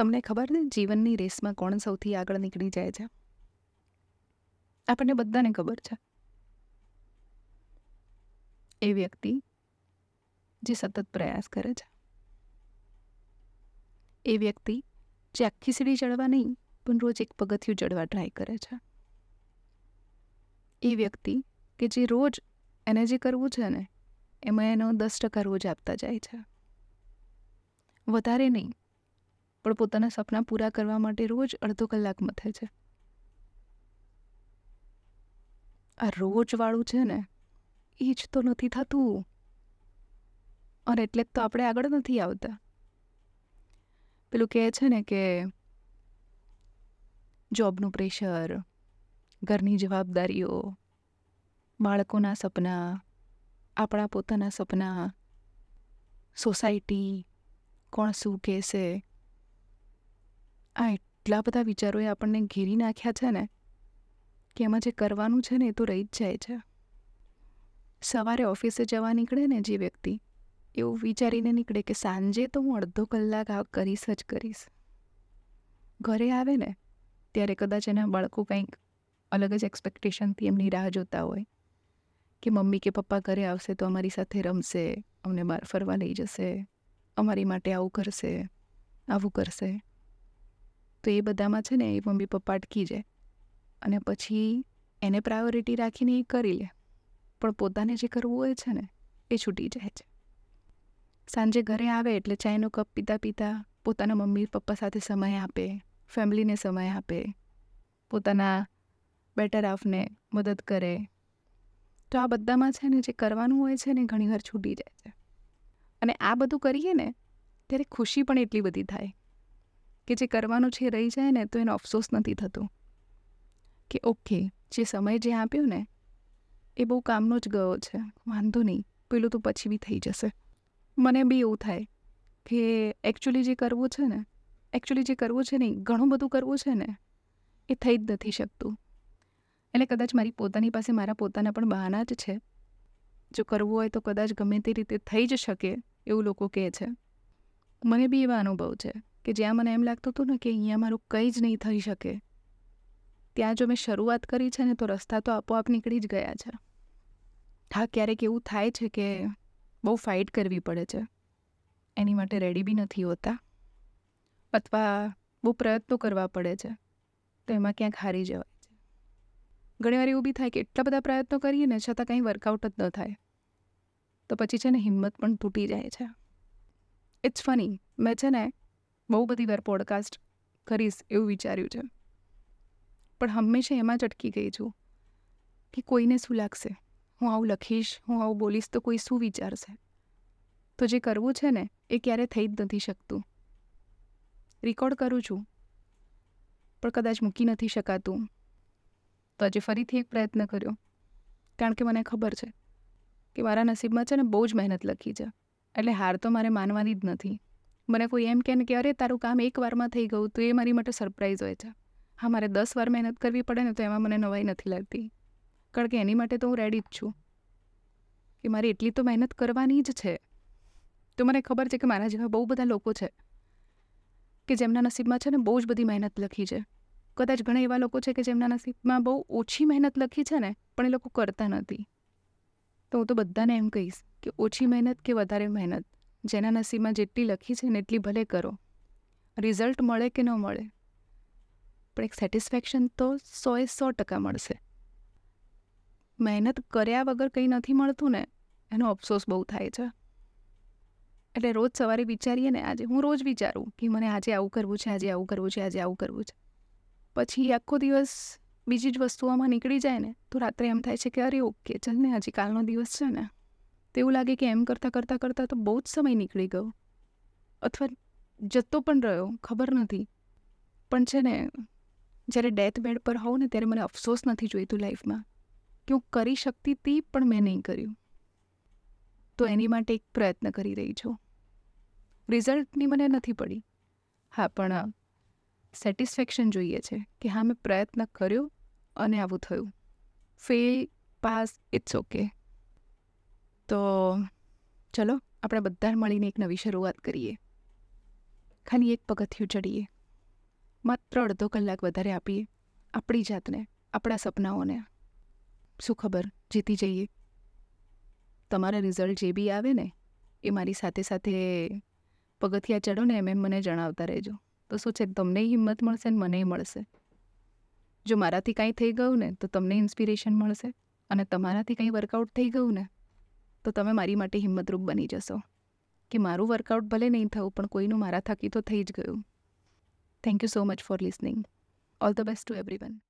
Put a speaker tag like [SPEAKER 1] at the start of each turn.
[SPEAKER 1] તમને ખબર ને, જીવનની રેસમાં કોણ સૌથી આગળ નીકળી જાય છે? આપણને બધાને ખબર છે. એ વ્યક્તિ જે સતત પ્રયાસ કરે છે. એ વ્યક્તિ જે આખી સીડી ચડવા નહીં, પણ રોજ એક પગથિયું ચડવા ટ્રાય કરે છે. એ વ્યક્તિ કે જે રોજ એને જે કરવું છે ને, એમાં એનો દસ ટકા રોજ આપતા જાય છે. વધારે નહીં પણ પોતાના સપના પૂરા કરવા માટે રોજ અડધો કલાક મથે છે. આ રોજવાળું છે ને, એ જ તો નથી થતું. અને એટલે જ તો આપણે આગળ નથી આવતા. પેલું કહે છે ને કે, જોબનું પ્રેશર, ઘરની જવાબદારીઓ, બાળકોના સપના, આપણા પોતાના સપના, સોસાયટી, કોણ શું કહેશે આ એટલા બધા વિચારોએ આપણને ઘેરી નાખ્યા છે ને, કે એમાં જે કરવાનું છે ને એ તો રહી જ જાય છે. સવારે ઓફિસે જવા નીકળે ને જે વ્યક્તિ, એવું વિચારીને નીકળે કે સાંજે તો હું અડધો કલાક આ કરીશ જ કરીશ. ઘરે આવે ને, ત્યારે કદાચ એના બાળકો કંઈક અલગ જ એક્સપેક્ટેશનથી એમની રાહ જોતા હોય, કે મમ્મી કે પપ્પા ઘરે આવશે તો અમારી સાથે રમશે, અમને બહાર ફરવા લઈ જશે, અમારી માટે આવું કરશે આવું કરશે. તો એ બધામાં છે ને એ મમ્મી પપ્પા અટકી જાય. અને પછી એને પ્રાયોરિટી રાખીને એ કરી લે. પણ પોતાને જે કરવું હોય છે ને, એ છૂટી જાય છે. સાંજે ઘરે આવે એટલે ચાયનો કપ પીતા પીતા પોતાના મમ્મી પપ્પા સાથે સમય આપે, ફેમિલીને સમય આપે, પોતાના બેટર હાફને મદદ કરે. તો આ બધામાં છે ને જે કરવાનું હોય છે ને ઘણીવાર છૂટી જાય છે. અને આ બધું કરીએ ને, ત્યારે ખુશી પણ એટલી બધી થાય. કે જે કરવાનું છે રહી જાય ને તો એનો અફસોસ નથી થતો. કે ઓકે, જે સમય જે આપ્યો ને, એ બહુ કામનો જ ગયો છે. વાંધો નહીં, પેલું તો પછી બી થઈ જશે. મને બી એવું થાય કે એકચ્યુઅલી જે કરવું છે ને એકચ્યુઅલી જે કરવું છે ને, ઘણું બધું કરવું છે ને, એ થઈ જ નથી શકતું. એટલે કદાચ મારી પોતાની પાસે મારા પોતાના પણ બહાના જ છે. જો કરવું હોય તો કદાચ ગમે તે રીતે થઈ જ શકે એવું લોકો કહે છે. મને બી એવા અનુભવ છે. કે જ્યાં મને એમ લાગતું હતું ને કે અહીંયા મારું કંઈ જ નહીં થઈ શકે. ત્યાં જો મેં શરૂઆત કરી છે ને તો રસ્તા તો આપોઆપ નીકળી જ ગયા છે. હા, ક્યારેક એવું થાય છે કે બહુ ફાઇટ કરવી પડે છે. એની માટે રેડી બી નથી હોતા. અથવા બહુ પ્રયત્નો કરવા પડે છે. તો એમાં ક્યાંક હારી જવાય છે. ઘણીવાર એવું બી થાય કે એટલા બધા પ્રયત્નો કરીએ ને છતાં કંઈ વર્કઆઉટ જ ન થાય. તો પછી છે ને હિંમત પણ તૂટી જાય છે. ઇટ્સ ફની મેં છે ને બહુ બધી વાર પોડકાસ્ટ કરીશ એવું વિચાર્યું છે. પણ હંમેશા એમાં જ અટકી ગઈ છું કે કોઈને શું લાગશે? હું આવું લખીશ, હું આવું બોલીશ તો કોઈ શું વિચારશે? તો જે કરવું છે ને, એ ક્યારે થઈ જ નથી શકતું. રેકોર્ડ કરું છું, પણ કદાચ મૂકી નથી શકાતું. તો આજે ફરીથી એક પ્રયત્ન કર્યો, કારણ કે મને ખબર છે કે મારા નસીબમાં છે ને બહુ જ મહેનત લખી છે. એટલે હાર તો મારે માનવાની જ નથી. મને કોઈ એમ કહે કે, અરે, તારું કામ એક વારમાં થઈ ગયું, તો એ મારી માટે સરપ્રાઈઝ હોય છે. હા, મારે દસ વાર મહેનત કરવી પડે ને તો એમાં મને નવાઈ નથી લાગતી. કારણ કે એની માટે તો હું રેડી જ છું. કે મારે એટલી તો મહેનત કરવાની જ છે. તો મને ખબર છે કે મારા જેવા બહુ બધા લોકો છે, કે જેમના નસીબમાં છે ને બહુ જ બધી મહેનત લખી છે. કદાચ ઘણા એવા લોકો છે કે જેમના નસીબમાં બહુ ઓછી મહેનત લખી છે ને, પણ એ લોકો કરતા નથી. તો હું તો બધાને એમ કહીશ કે ઓછી મહેનત કે વધારે મહેનત? જેના નસીબમાં જેટલી લખી છે ને એટલી ભલે કરો. રિઝલ્ટ મળે કે ન મળે? પણ એક સેટિસ્ફેક્શન તો સોએ સો ટકા મળશે. મહેનત કર્યા વગર કંઈ નથી મળતું ને, એનો અફસોસ બહુ થાય છે. એટલે રોજ સવારે વિચારીએ ને, આજે હું રોજ વિચારું કે મને આજે આવું કરવું છે, આજે આવું કરવું છે, આજે આવું કરવું છે. પછી આખો દિવસ બીજી જ વસ્તુઓમાં નીકળી જાય ને, તો રાત્રે એમ થાય છે કે અરે ઓકે, ચાલ ને, હજી કાલનો દિવસ છે ને. તો એવું લાગે કે એમ કરતાં કરતાં કરતાં તો બહુ જ સમય નીકળી ગયો. અથવા જતો પણ રહ્યો, ખબર નથી. પણ છે ને, જ્યારે ડેથ બેડ પર હોઉં ને ત્યારે મને અફસોસ નથી જોઈતું લાઈફમાં કે હું કરી શકતી હતી પણ મેં નહીં કર્યું. તો એની માટે એક પ્રયત્ન કરી રહી છું. રિઝલ્ટની મને નથી પડી. હા, પણ સેટિસ્ફેક્શન જોઈએ છે કે હા, મેં પ્રયત્ન કર્યો અને આવું થયું. ફેલ પાસ ઇટ્સ ઓકે તો ચલો, આપણે બધા મળીને એક નવી શરૂઆત કરીએ. ખાલી એક પગથિયું ચડીએ. માત્ર અડધો કલાક વધારે આપીએ. આપણી જાતને, આપણા સપનાઓને. શું ખબર, જીતી જઈએ. તમારા રિઝલ્ટ જે બી આવે ને, એ મારી સાથે સાથે પગથિયા ચડો ને, એમ એમ મને જણાવતા રહેજો. તો શું છે, તમને હિંમત મળશે ને મને મળશે. જો મારાથી કાંઈ થઈ ગયું ને, તો તમને ઇન્સ્પિરેશન મળશે. અને તમારાથી કંઈ વર્કઆઉટ થઈ ગયું ને તો તમે મારી માટે હિંમતરૂપ બની જશો. કે મારું વર્કઆઉટ ભલે નહીં થયું, પણ કોઈનું મારા થકી તો થઈ જ ગયું. Thank you so much for listening all the best to everyone